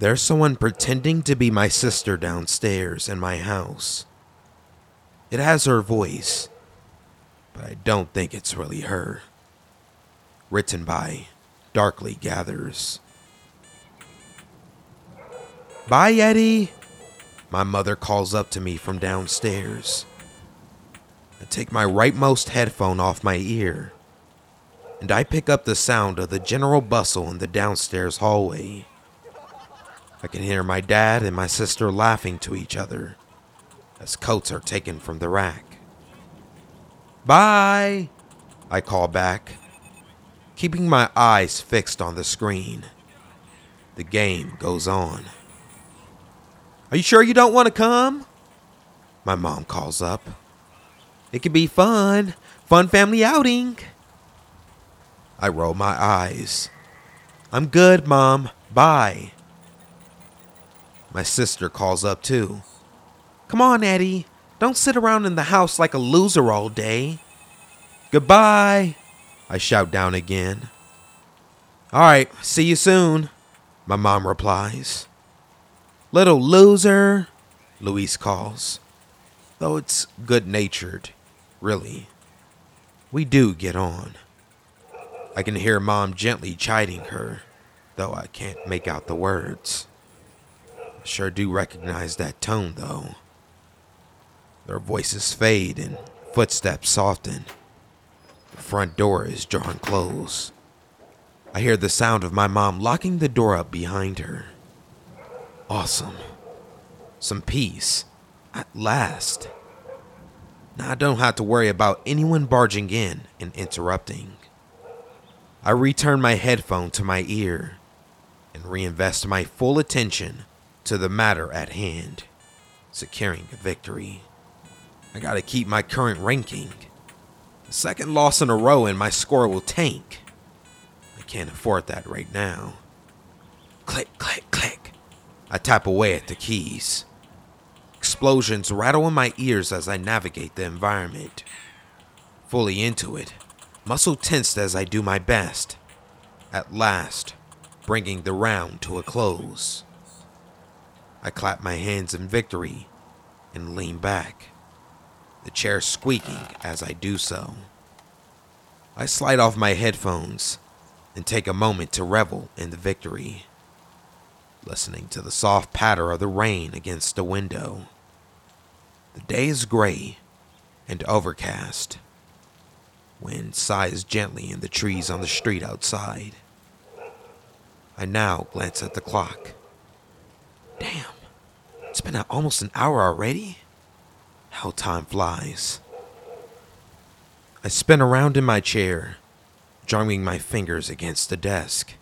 There's someone pretending to be my sister downstairs in my house. It has her voice, but I don't think it's really her. Written by Darkly Gathers. Bye, Eddie. My mother calls up to me from downstairs. I take my rightmost headphone off my ear, and I pick up the sound of the general bustle in the downstairs hallway. I can hear my dad and my sister laughing to each other as coats are taken from the rack. Bye, I call back, keeping my eyes fixed on the screen. The game goes on. Are you sure you don't want to come? My mom calls up. It could be fun. Fun family outing. I roll my eyes. I'm good, Mom. Bye. My sister calls up too. Come on, Eddie. Don't sit around in the house like a loser all day. Goodbye, I shout down again. All right, see you soon, my mom replies. Little loser, Louise calls, though it's good natured, really. We do get on. I can hear mom gently chiding her, though I can't make out the words. Sure do recognize that tone, though. Their voices fade and footsteps soften. The front door is drawn close. I hear the sound of my mom locking the door up behind her. Awesome. Some peace. At last. Now I don't have to worry about anyone barging in and interrupting. I return my headphone to my ear and reinvest my full attention to the matter at hand, securing a victory. I gotta keep my current ranking. A second loss in a row and my score will tank. I can't afford that right now. Click, click, click. I tap away at the keys. Explosions rattle in my ears as I navigate the environment. Fully into it, muscle tensed as I do my best. At last, bringing the round to a close. I clap my hands in victory and lean back, the chair squeaking as I do so. I slide off my headphones and take a moment to revel in the victory listening to the soft patter of the rain against the window. The day is gray and overcast. Wind sighs gently in the trees on the street outside. I now glance at the clock. Damn, it's been almost an hour already? How time flies. I spin around in my chair, drumming my fingers against the desk.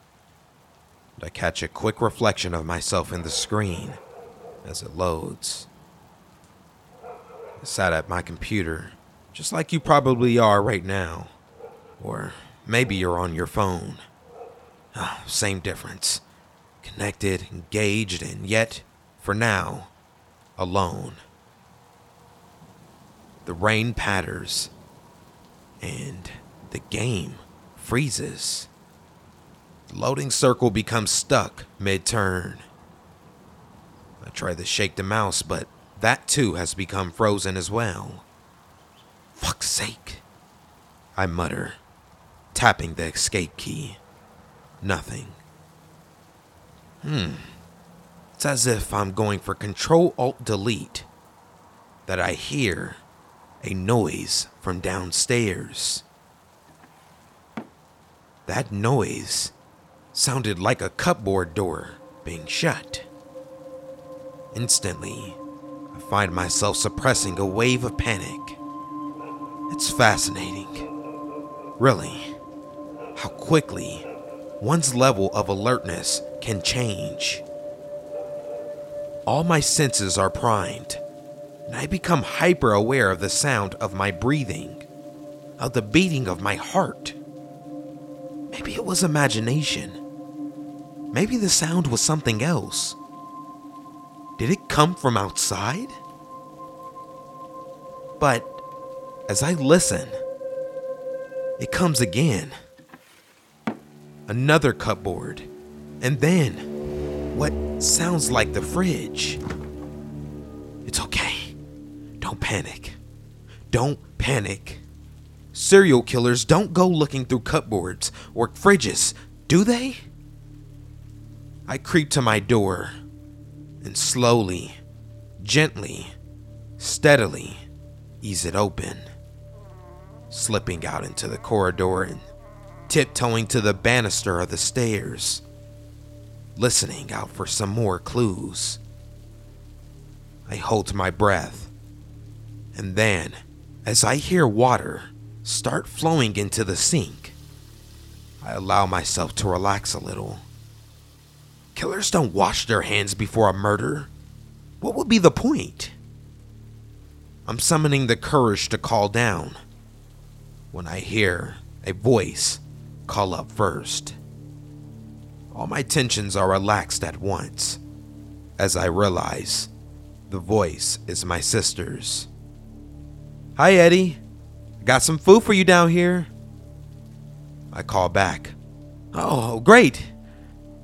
I catch a quick reflection of myself in the screen as it loads. I sat at my computer, just like you probably are right now. Or maybe you're on your phone. Oh, same difference. Connected, engaged, and yet, for now, alone. The rain patters, and the game freezes. The loading circle becomes stuck mid turn. I try to shake the mouse, but that too has become frozen as well. Fuck's sake, I mutter, tapping the escape key. Nothing. Hmm. It's as if I'm going for Control Alt Delete that I hear a noise from downstairs. That noise sounded like a cupboard door being shut. Instantly, I find myself suppressing a wave of panic. It's fascinating. Really, how quickly one's level of alertness can change. All my senses are primed, and I become hyper aware of the sound of my breathing, of the beating of my heart. Maybe it was imagination. Maybe the sound was something else. Did it come from outside? But as I listen, it comes again. Another cupboard, and then what sounds like the fridge. It's okay. Don't panic. Don't panic. Serial killers don't go looking through cupboards or fridges, do they? I creep to my door and slowly, gently, steadily ease it open, slipping out into the corridor and tiptoeing to the banister of the stairs, listening out for some more clues. I hold my breath, and then, as I hear water start flowing into the sink. I allow myself to relax a little. Killers don't wash their hands before a murder. What would be the point? I'm summoning the courage to call down when I hear a voice call up first. All my tensions are relaxed at once as I realize the voice is my sister's. Hi, Eddie. Got some food for you down here. I call back. Oh, great.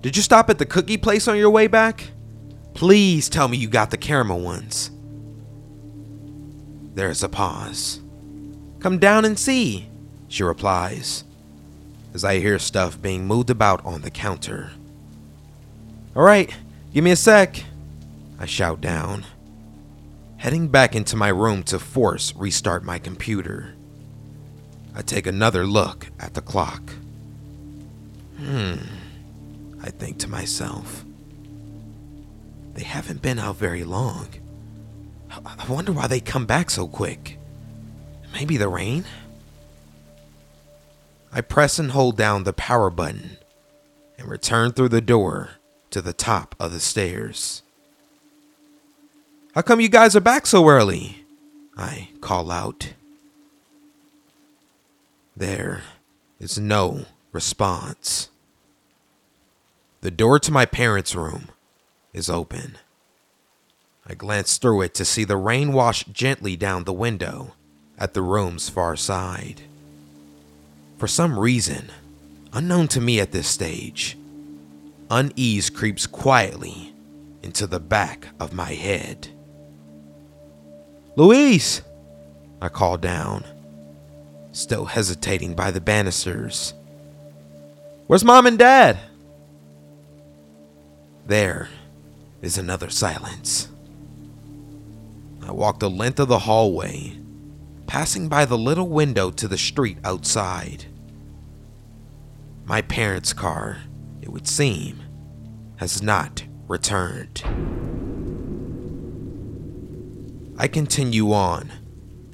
Did you stop at the cookie place on your way back? Please tell me you got the caramel ones. There's a pause. Come down and see, she replies, as I hear stuff being moved about on the counter. All right, give me a sec, I shout down, heading back into my room to force restart my computer. I take another look at the clock. Hmm, I think to myself. They haven't been out very long. I wonder why they come back so quick. Maybe the rain? I press and hold down the power button and return through the door to the top of the stairs. How come you guys are back so early? I call out. There is no response. The door to my parents' room is open. I glance through it to see the rain wash gently down the window at the room's far side. For some reason, unknown to me at this stage, unease creeps quietly into the back of my head. Louise! I call down still hesitating by the banisters. Where's mom and dad? There is another silence. I walk the length of the hallway, passing by the little window to the street outside. My parents' car, it would seem, has not returned. I continue on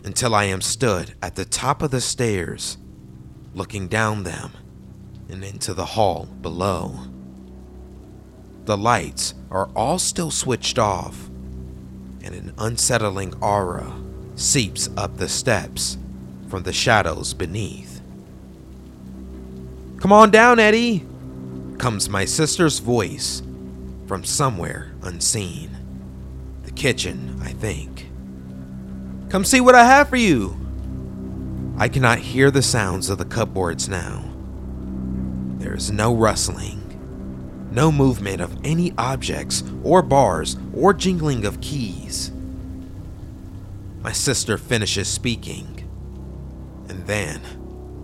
until I am stood at the top of the stairs, looking down them and into the hall below. The lights are all still switched off, and an unsettling aura seeps up the steps from the shadows beneath. Come on down, Eddie, comes my sister's voice from somewhere unseen. The kitchen, I think. Come see what I have for you. I cannot hear the sounds of the cupboards now. There is no rustling, no movement of any objects or bars or jingling of keys. My sister finishes speaking, and then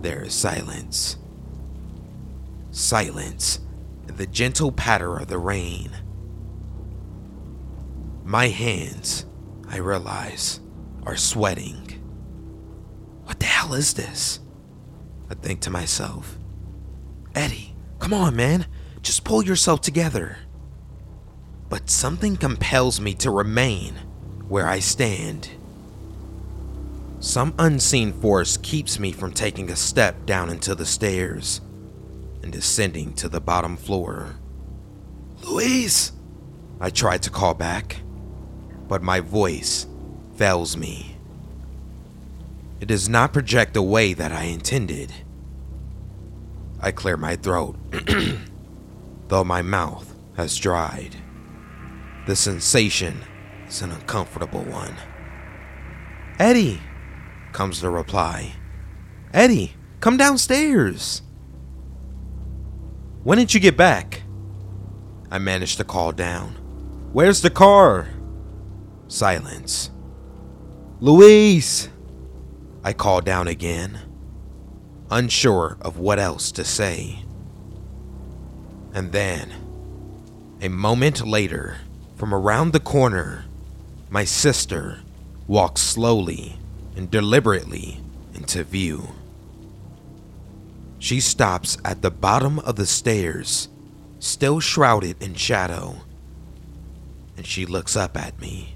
there is silence. Silence and the gentle patter of the rain. My hands, I realize, are sweating. What the hell is this? I think to myself. Eddie, come on, man. Just pull yourself together. But something compels me to remain where I stand. Some unseen force keeps me from taking a step down into the stairs and descending to the bottom floor. Louise! I tried to call back, but my voice fails me. It does not project the way that I intended. I clear my throat, though my mouth has dried. The sensation is an uncomfortable one. Eddie, comes the reply. Eddie, come downstairs. When did you get back? I managed to call down. Where's the car? Silence. Louise! I called down again, unsure of what else to say. And then, a moment later, from around the corner, my sister walks slowly and deliberately into view. She stops at the bottom of the stairs, still shrouded in shadow, and she looks up at me.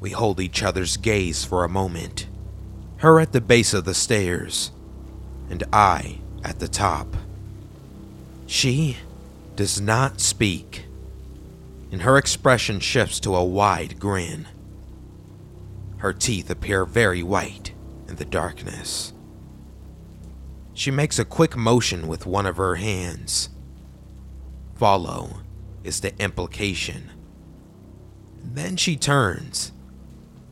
We hold each other's gaze for a moment, her at the base of the stairs, and I at the top. She does not speak, and her expression shifts to a wide grin. Her teeth appear very white in the darkness. She makes a quick motion with one of her hands. Follow is the implication. Then she turns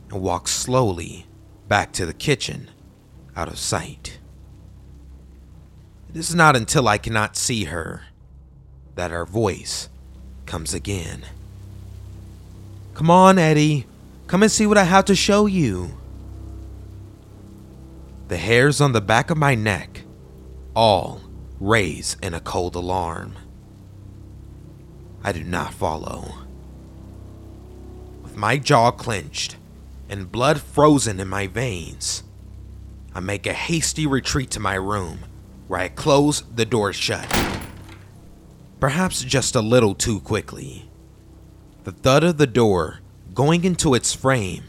and walks slowly back to the kitchen, out of sight. It is not until I cannot see her that her voice comes again. Come on, Eddie. Come and see what I have to show you. The hairs on the back of my neck all raise in a cold alarm. I do not follow. With my jaw clenched and blood frozen in my veins, I make a hasty retreat to my room where I close the door shut. Perhaps just a little too quickly. The thud of the door going into its frame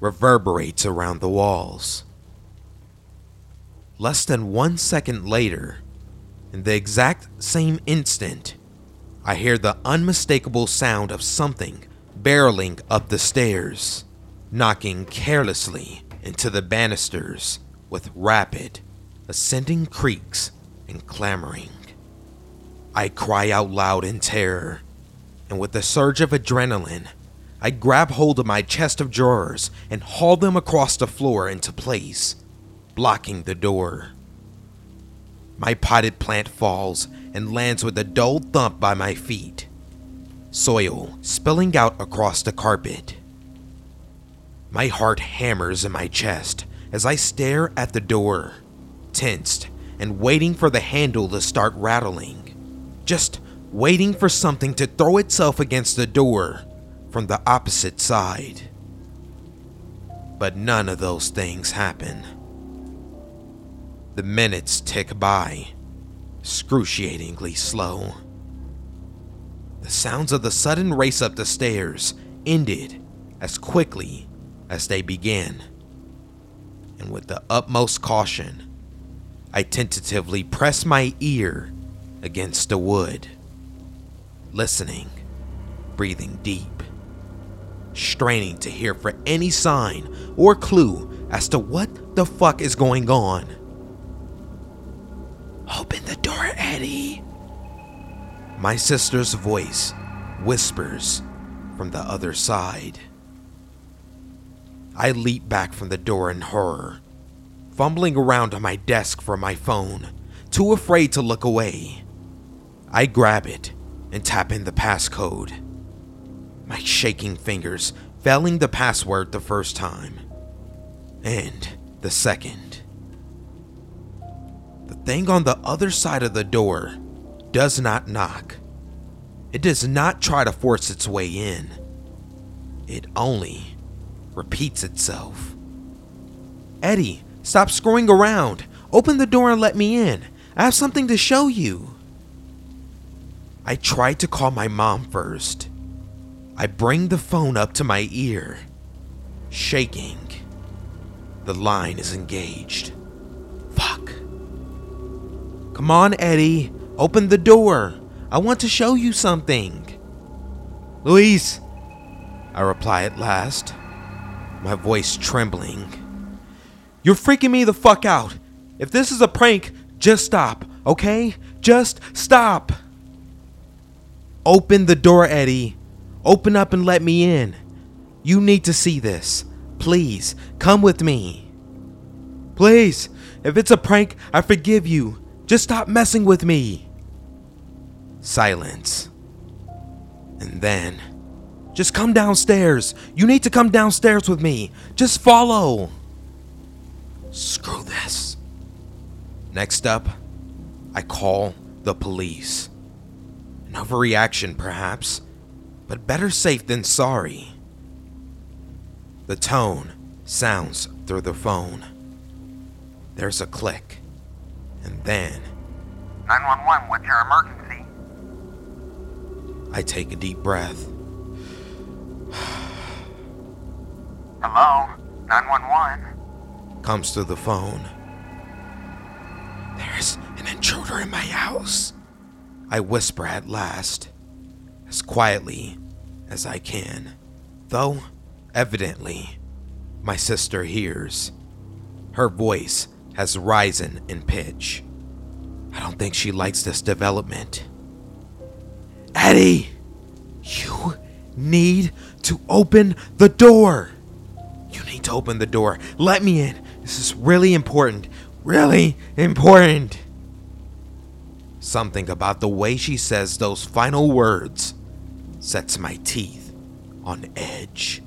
reverberates around the walls. Less than one second later, in the exact same instant, I hear the unmistakable sound of something barreling up the stairs, knocking carelessly into the banisters with rapid, ascending creaks and clamoring. I cry out loud in terror, and with a surge of adrenaline, I grab hold of my chest of drawers and haul them across the floor into place blocking the door. My potted plant falls and lands with a dull thump by my feet, soil spilling out across the carpet. My heart hammers in my chest as I stare at the door, tensed and waiting for the handle to start rattling, just waiting for something to throw itself against the door from the opposite side. But none of those things happen. The minutes tick by, excruciatingly slow. The sounds of the sudden race up the stairs ended as quickly as they began. And with the utmost caution, I tentatively press my ear against the wood, listening, breathing deep, straining to hear for any sign or clue as to what the fuck is going on. Open the door, Eddie. My sister's voice whispers from the other side. I leap back from the door in horror, fumbling around on my desk for my phone, too afraid to look away. I grab it and tap in the passcode. My shaking fingers failing the password the first time, and the second. The thing on the other side of the door does not knock. It does not try to force its way in. It only repeats itself. Eddie, stop screwing around. Open the door and let me in. I have something to show you. I tried to call my mom first. I bring the phone up to my ear, shaking. The line is engaged. Come on, Eddie. Open the door. I want to show you something. Louise, I reply at last, my voice trembling. You're freaking me the fuck out. If this is a prank, just stop, okay? Just stop. Open the door, Eddie. Open up and let me in. You need to see this. Please, come with me. Please, if it's a prank, I forgive you. Just stop messing with me. Silence. And then, just come downstairs. You need to come downstairs with me. Just follow. Screw this. Next up, I call the police. An overreaction, perhaps, but better safe than sorry. The tone sounds through the phone. There's a click, and then 911, what's your emergency? I take a deep breath. Hello? 911? Comes through the phone. There's an intruder in my house. I whisper at last, as quietly as I can, though evidently my sister hears. Her voice has risen in pitch. I don't think she likes this development. Eddie, you need to open the door. You need to open the door. Let me in. This is really important. Really important. Something about the way she says those final words sets my teeth on edge.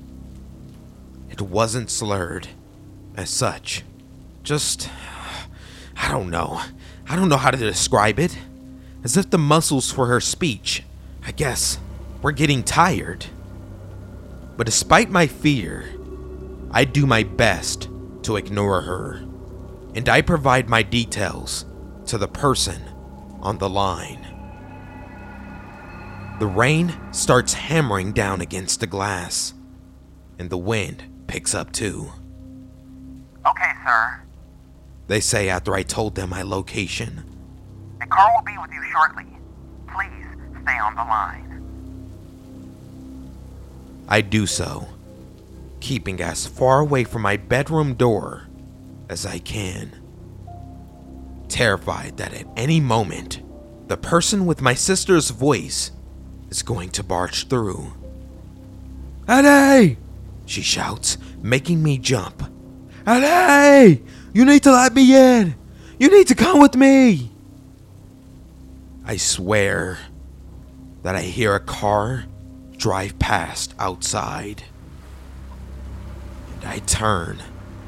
It wasn't slurred as such. Just. I don't know. I don't know how to describe it. As if the muscles for her speech, I guess, were getting tired. But despite my fear, I do my best to ignore her, and I provide my details to the person on the line. The rain starts hammering down against the glass, and the wind picks up too. Okay, sir. They say after I told them my location. A car will be with you shortly. Please stay on the line. I do so, keeping as far away from my bedroom door as I can. Terrified that at any moment, the person with my sister's voice is going to barge through. Eddie! She shouts, making me jump. Eddie! You need to let me in! You need to come with me! I swear that I hear a car drive past outside. And I turn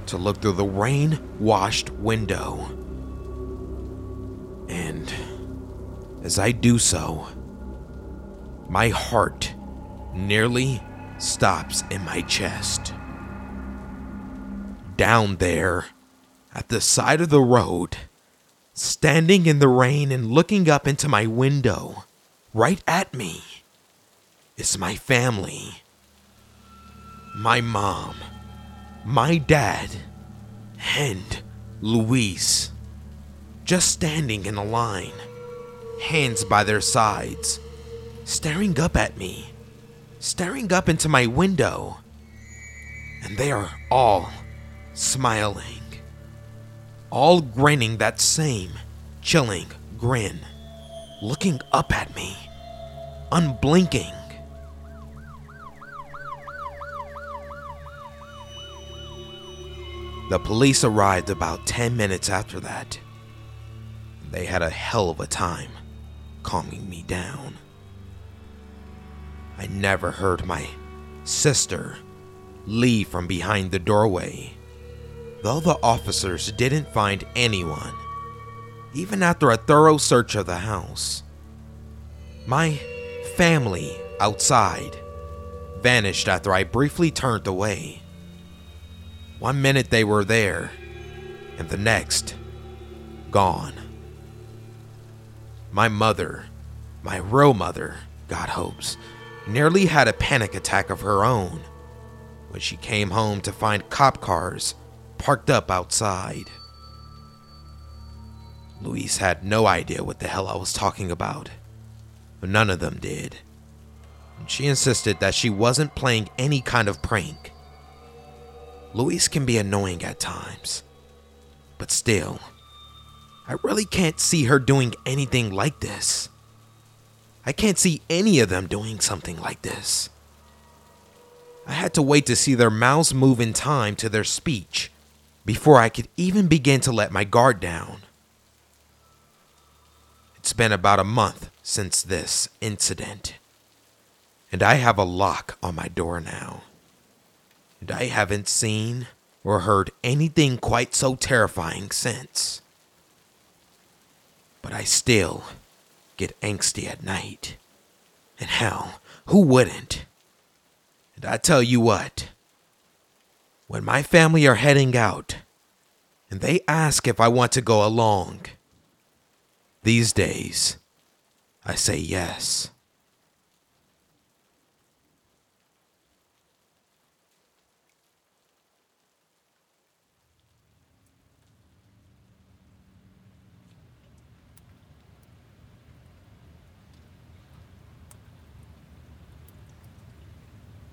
to look through the rain washed window. And as I do so, my heart nearly stops in my chest. Down there, at the side of the road, standing in the rain and looking up into my window, right at me, is my family. My mom, my dad, and Louise. Just standing in a line, hands by their sides, staring up at me, staring up into my window. And they are all smiling, all grinning that same chilling grin, looking up at me, unblinking. The police arrived about 10 minutes after that. They had a hell of a time calming me down. I never heard my sister leave from behind the doorway, though the officers didn't find anyone, even after a thorough search of the house. My family outside vanished after I briefly turned away. One minute they were there, and the next, gone. My mother, my real mother, God hopes, nearly had a panic attack of her own when she came home to find cop cars parked up outside. Louise had no idea what the hell I was talking about. None of them did. She insisted that she wasn't playing any kind of prank. Louise can be annoying at times, but still, I really can't see her doing anything like this. I can't see any of them doing something like this. I had to wait to see their mouths move in time to their speech before I could even begin to let my guard down. It's been about a month since this incident, and I have a lock on my door now. And I haven't seen or heard anything quite so terrifying since. But I still get angsty at night. And hell, who wouldn't? And I tell you what, when my family are heading out and they ask if I want to go along, these days, I say yes.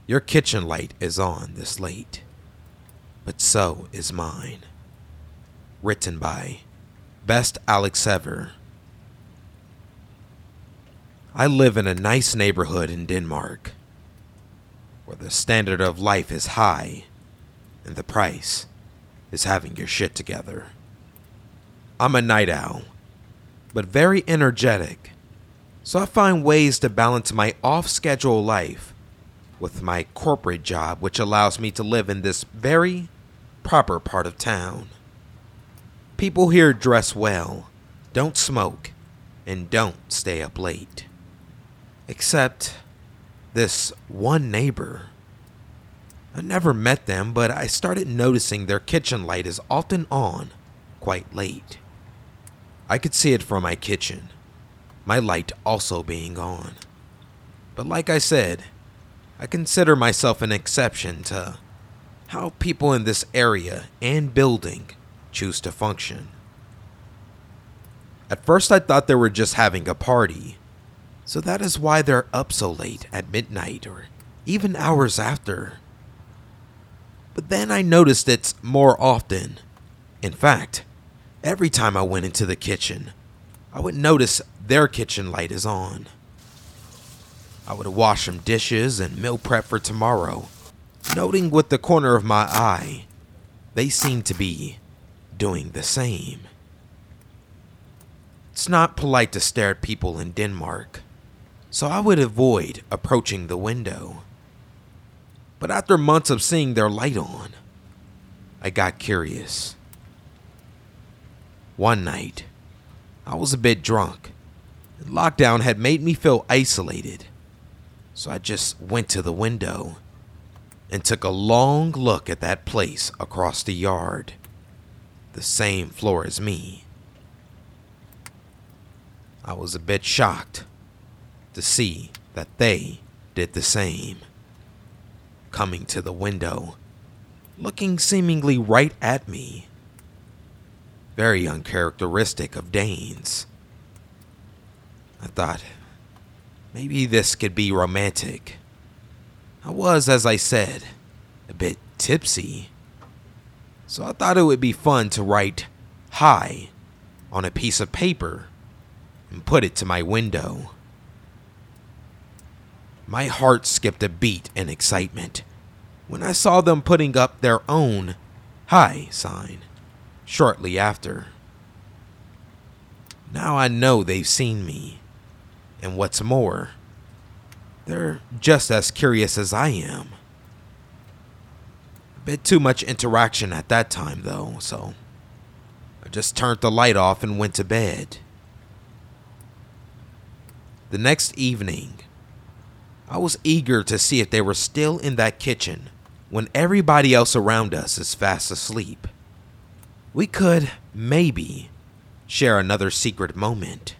Your kitchen light is on this late, but so is mine. Written by Best Alex Ever. I live in a nice neighborhood in Denmark where the standard of life is high and the price is having your shit together. I'm a night owl, but very energetic, so I find ways to balance my off schedule life with my corporate job, which allows me to live in this very proper part of town. People here dress well, don't smoke, and don't stay up late. Except this one neighbor. I never met them, but I started noticing their kitchen light is often on quite late. I could see it from my kitchen, my light also being on. But like I said, I consider myself an exception to how people in this area and building choose to function. At first, I thought they were just having a party, so that is why they're up so late at midnight or even hours after. But then I noticed it's more often. In fact, every time I went into the kitchen, I would notice their kitchen light is on. I would wash some dishes and meal prep for tomorrow, noting with the corner of my eye, they seem to be doing the same. It's not polite to stare at people in Denmark, so I would avoid approaching the window. But after months of seeing their light on, I got curious. One night, I was a bit drunk, and lockdown had made me feel isolated, so I just went to the window and took a long look at that place across the yard, the same floor as me. I was a bit shocked to see that they did the same. Coming to the window, looking seemingly right at me. Very uncharacteristic of Danes. I thought, maybe this could be romantic. I was, as I said, a bit tipsy. So I thought it would be fun to write hi on a piece of paper and put it to my window. My heart skipped a beat in excitement when I saw them putting up their own hi sign shortly after. Now I know they've seen me, and what's more, they're just as curious as I am. A bit too much interaction at that time, though, so I just turned the light off and went to bed. The next evening, I was eager to see if they were still in that kitchen when everybody else around us is fast asleep. We could, maybe, share another secret moment.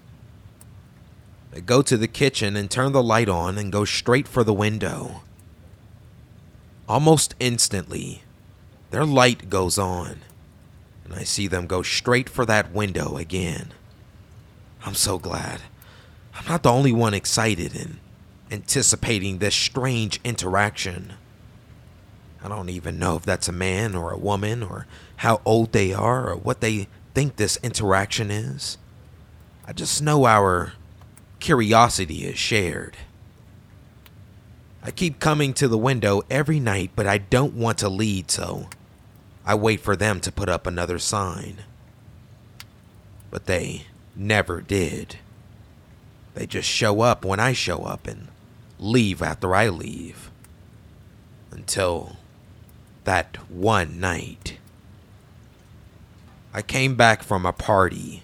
Go to the kitchen and turn the light on and go straight for the window. Almost instantly, their light goes on, and I see them go straight for that window again. I'm so glad. I'm not the only one excited and anticipating this strange interaction. I don't even know if that's a man or a woman or how old they are or what they think this interaction is. I just know our curiosity is shared. I keep coming to the window every night, but I don't want to lead, so I wait for them to put up another sign. But they never did. They just show up when I show up and leave after I leave. Until that one night. I came back from a party.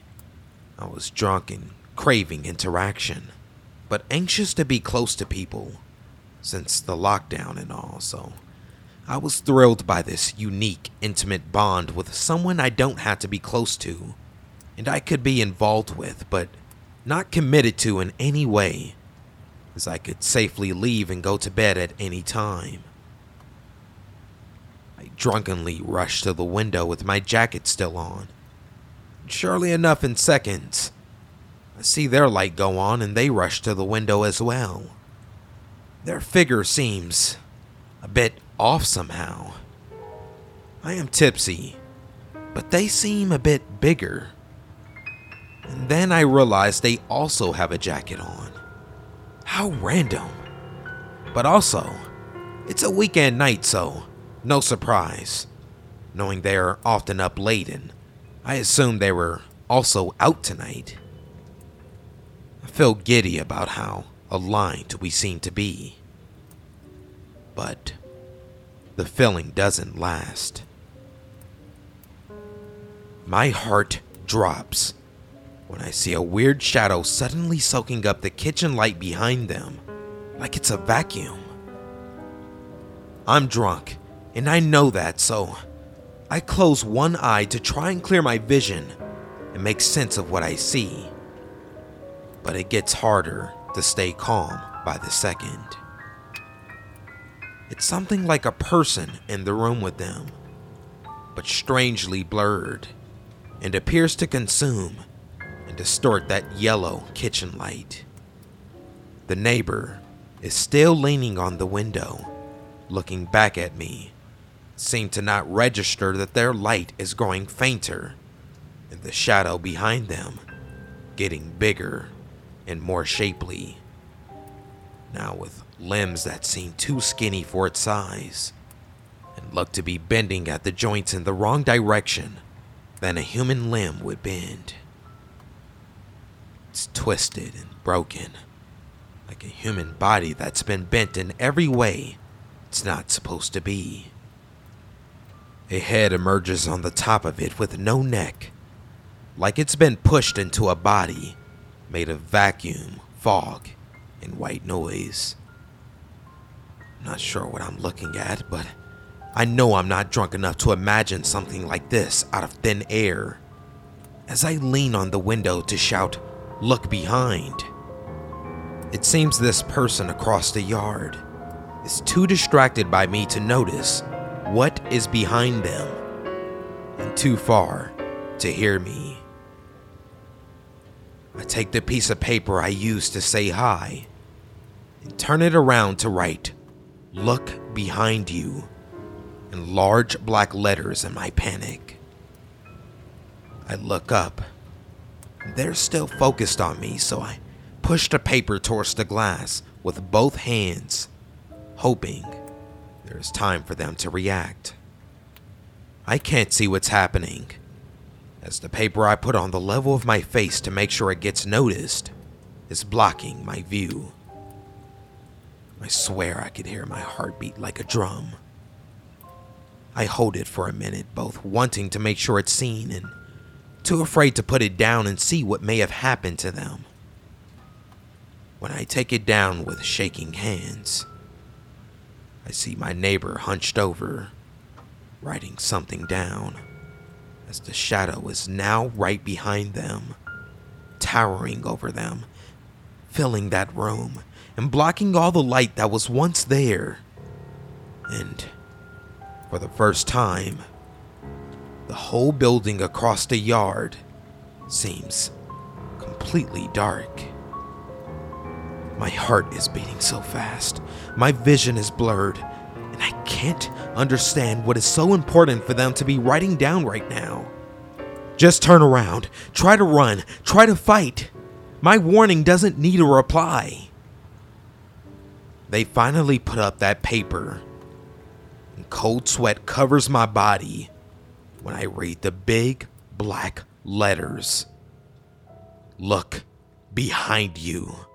I was drunk and craving interaction, but anxious to be close to people since the lockdown and all, so I was thrilled by this unique, intimate bond with someone I don't have to be close to and I could be involved with, but not committed to in any way, as I could safely leave and go to bed at any time. I drunkenly rushed to the window with my jacket still on. Surely enough, in seconds, see their light go on and they rush to the window as well. Their figure seems a bit off somehow. I am tipsy, but they seem a bit bigger. And then I realize they also have a jacket on. How random. But also, it's a weekend night, so no surprise. Knowing they are often up late, and I assume they were also out tonight. Feel giddy about how aligned we seem to be. But the feeling doesn't last. My heart drops when I see a weird shadow suddenly soaking up the kitchen light behind them, like it's a vacuum. I'm drunk, and I know that, so I close one eye to try and clear my vision and make sense of what I see. But it gets harder to stay calm by the second. It's something like a person in the room with them, but strangely blurred, and appears to consume and distort that yellow kitchen light. The neighbor is still leaning on the window, looking back at me, seem to not register that their light is growing fainter, and the shadow behind them getting bigger and more shapely. Now with limbs that seem too skinny for its size, and look to be bending at the joints in the wrong direction than a human limb would bend. It's twisted and broken, like a human body that's been bent in every way it's not supposed to be. A head emerges on the top of it with no neck, like it's been pushed into a body made of vacuum, fog, and white noise. I'm not sure what I'm looking at, but I know I'm not drunk enough to imagine something like this out of thin air. As I lean on the window to shout, look behind. It seems this person across the yard is too distracted by me to notice what is behind them and too far to hear me. I take the piece of paper I used to say hi and turn it around to write, Look behind you, in large black letters in my panic. I look up they're still focused on me, so I push the paper towards the glass with both hands, hoping there is time for them to react. I can't see what's happening, as the paper I put on the level of my face to make sure it gets noticed is blocking my view. I swear I could hear my heartbeat like a drum. I hold it for a minute, both wanting to make sure it's seen and too afraid to put it down and see what may have happened to them. When I take it down with shaking hands, I see my neighbor hunched over, writing something down, as the shadow is now right behind them, towering over them, filling that room and blocking all the light that was once there. And for the first time, the whole building across the yard seems completely dark. My heart is beating so fast, my vision is blurred, and I can't understand what is so important for them to be writing down right now. Just turn around, try to run, try to fight. My warning doesn't need a reply. They finally put up that paper, and cold sweat covers my body when I read the big black letters. Look behind you.